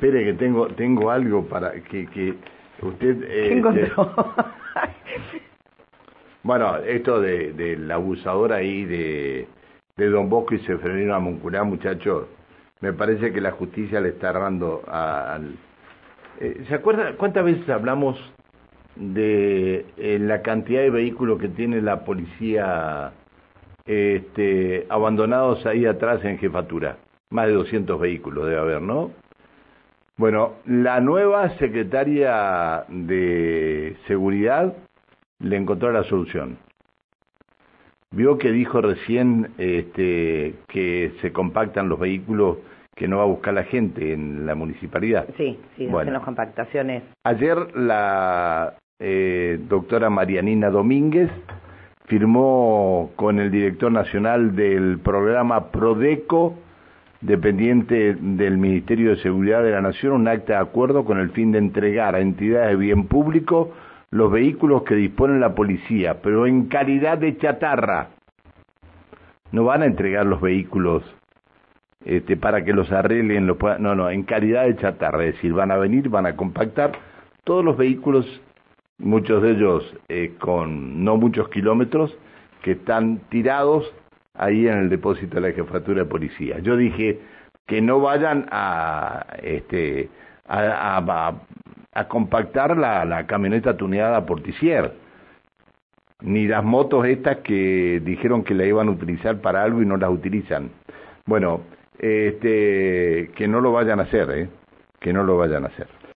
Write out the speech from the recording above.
espere que tengo tengo algo para que, que usted... ¿Qué eh, encontró? Bueno, esto de, del abusador ahí de, de Don Bosco y Seferino Amunculá, muchachos, me parece que la justicia le está errando al... Eh, ¿Se acuerda cuántas veces hablamos de eh, la cantidad de vehículos que tiene la policía este, abandonados ahí atrás en jefatura? Más de 200 vehículos debe haber, ¿no? Bueno, la nueva secretaria de Seguridad le encontró la solución. Vio que dijo recién este, que se compactan los vehículos que no va a buscar la gente en la municipalidad. Sí, sí, Bueno. hacen las compactaciones. Ayer la eh, doctora Marianina Domínguez firmó con el director nacional del programa Prodeco, dependiente del Ministerio de Seguridad de la Nación, un acta de acuerdo con el fin de entregar a entidades de bien público los vehículos que dispone la policía, pero en calidad de chatarra. No van a entregar los vehículos este, para que los arreglen, lo puedan- no, no, en calidad de chatarra, es decir, van a venir, van a compactar todos los vehículos, muchos de ellos eh, con no muchos kilómetros, que están tirados ahí en el depósito de la jefatura de policía. Yo dije que no vayan a, este, a, a- compactar la, camioneta tuneada Porticier, ni las motos estas que dijeron que la iban a utilizar para algo y no las utilizan. Bueno, este, que no lo vayan a hacer, ¿eh? que no lo vayan a hacer.